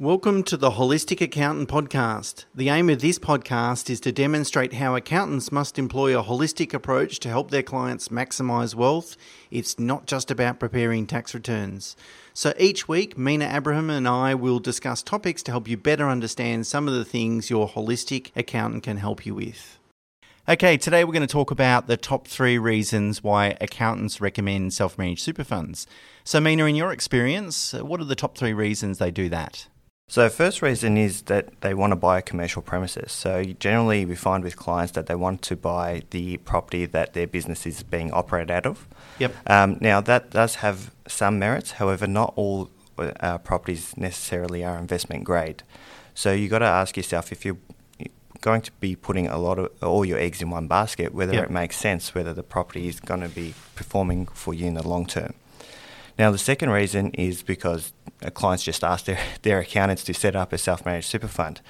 Welcome to the Holistic Accountant Podcast. The aim of this podcast is to demonstrate how accountants must employ a holistic approach to help their clients maximize wealth. It's not just about preparing tax returns. So each week, Mena Abraham and I will discuss topics to help you better understand some of the things your holistic accountant can help you with. Okay, today we're going to talk about the top three reasons why accountants recommend self managed super funds. So, Mina, in your experience, what are the top three reasons they do that? So, first reason is that they want to buy a commercial premises. So, generally, we find with clients that they want to buy the property that their business is being operated out of. Yep. Um, now, that does have some merits. However, not all uh, properties necessarily are investment grade. So, you've got to ask yourself if you're going to be putting a lot of all your eggs in one basket, whether yep. it makes sense, whether the property is going to be performing for you in the long term. Now, the second reason is because a clients just ask their, their accountants to set up a self managed super fund.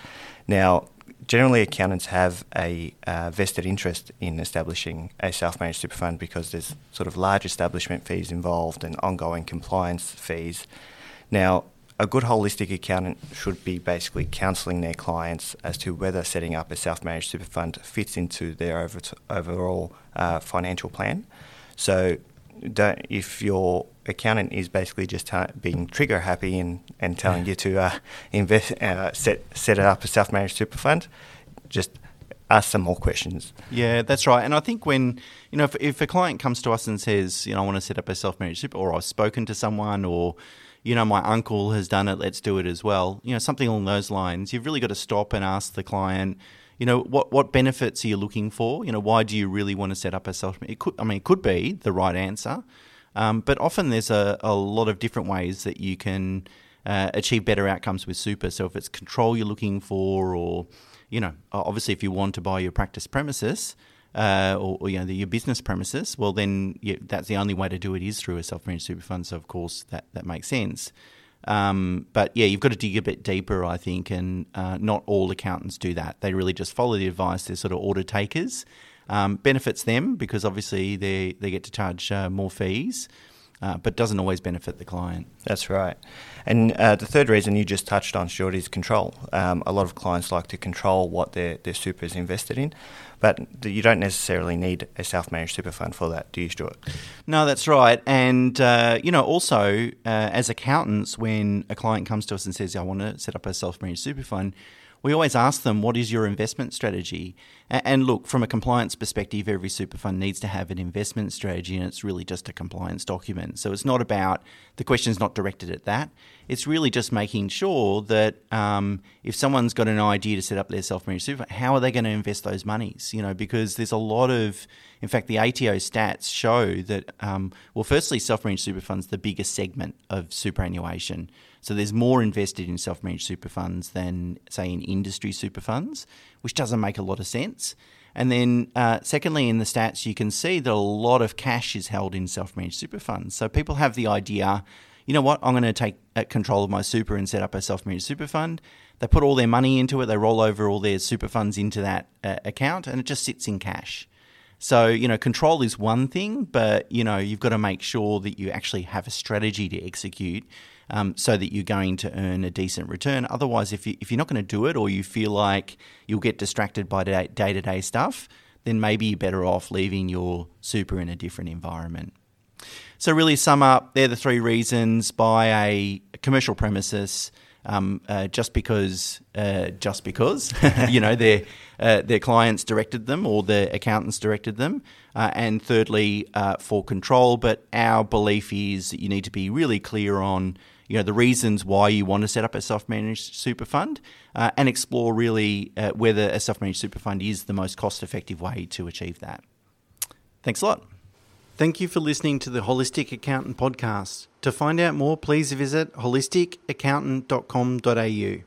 Now, generally, accountants have a uh, vested interest in establishing a self managed super fund because there's sort of large establishment fees involved and ongoing compliance fees. Now, a good holistic accountant should be basically counselling their clients as to whether setting up a self managed super fund fits into their over overall uh, financial plan. So, if your accountant is basically just t- being trigger happy and, and telling you to uh, invest, uh, set set up a self managed super fund, just ask some more questions. Yeah, that's right. And I think when you know if, if a client comes to us and says, you know, I want to set up a self managed super, or I've spoken to someone, or you know, my uncle has done it, let's do it as well. You know, something along those lines. You've really got to stop and ask the client you know what what benefits are you looking for you know why do you really want to set up a self it could i mean it could be the right answer um, but often there's a, a lot of different ways that you can uh, achieve better outcomes with super so if it's control you're looking for or you know obviously if you want to buy your practice premises uh, or, or, you know the, your business premises, well then you, that's the only way to do it is through a self-managed super fund. So of course that that makes sense. Um, but yeah, you've got to dig a bit deeper, I think, and uh, not all accountants do that. They really just follow the advice. They're sort of order takers. Um, benefits them because obviously they they get to charge uh, more fees. Uh, but doesn't always benefit the client. That's right. And uh, the third reason you just touched on, Stuart, is control. Um, a lot of clients like to control what their, their super is invested in, but you don't necessarily need a self managed super fund for that, do you, Stuart? No, that's right. And, uh, you know, also uh, as accountants, when a client comes to us and says, I want to set up a self managed super fund, we always ask them, what is your investment strategy? And look, from a compliance perspective, every super fund needs to have an investment strategy, and it's really just a compliance document. So it's not about the question's not directed at that. It's really just making sure that um, if someone's got an idea to set up their self-managed super, how are they going to invest those monies? You know, because there's a lot of, in fact, the ATO stats show that, um, well, firstly, self-managed super funds the biggest segment of superannuation. So there's more invested in self-managed super funds than, say, in industry super funds, which doesn't make a lot of sense. And then, uh, secondly, in the stats, you can see that a lot of cash is held in self-managed super funds. So people have the idea, you know what, I'm going to take uh, control of my super and set up a self-managed super fund. They put all their money into it. They roll over all their super funds into that uh, account, and it just sits in cash. So, you know, control is one thing, but, you know, you've got to make sure that you actually have a strategy to execute um, so that you're going to earn a decent return. Otherwise, if, you, if you're not going to do it or you feel like you'll get distracted by day to day stuff, then maybe you're better off leaving your super in a different environment. So, really, sum up, they're the three reasons buy a commercial premises. Um, uh, just because, uh, just because, you know, their uh, their clients directed them or their accountants directed them, uh, and thirdly, uh, for control. But our belief is that you need to be really clear on you know the reasons why you want to set up a self-managed super fund uh, and explore really uh, whether a self-managed super fund is the most cost-effective way to achieve that. Thanks a lot. Thank you for listening to the Holistic Accountant podcast. To find out more, please visit holisticaccountant.com.au.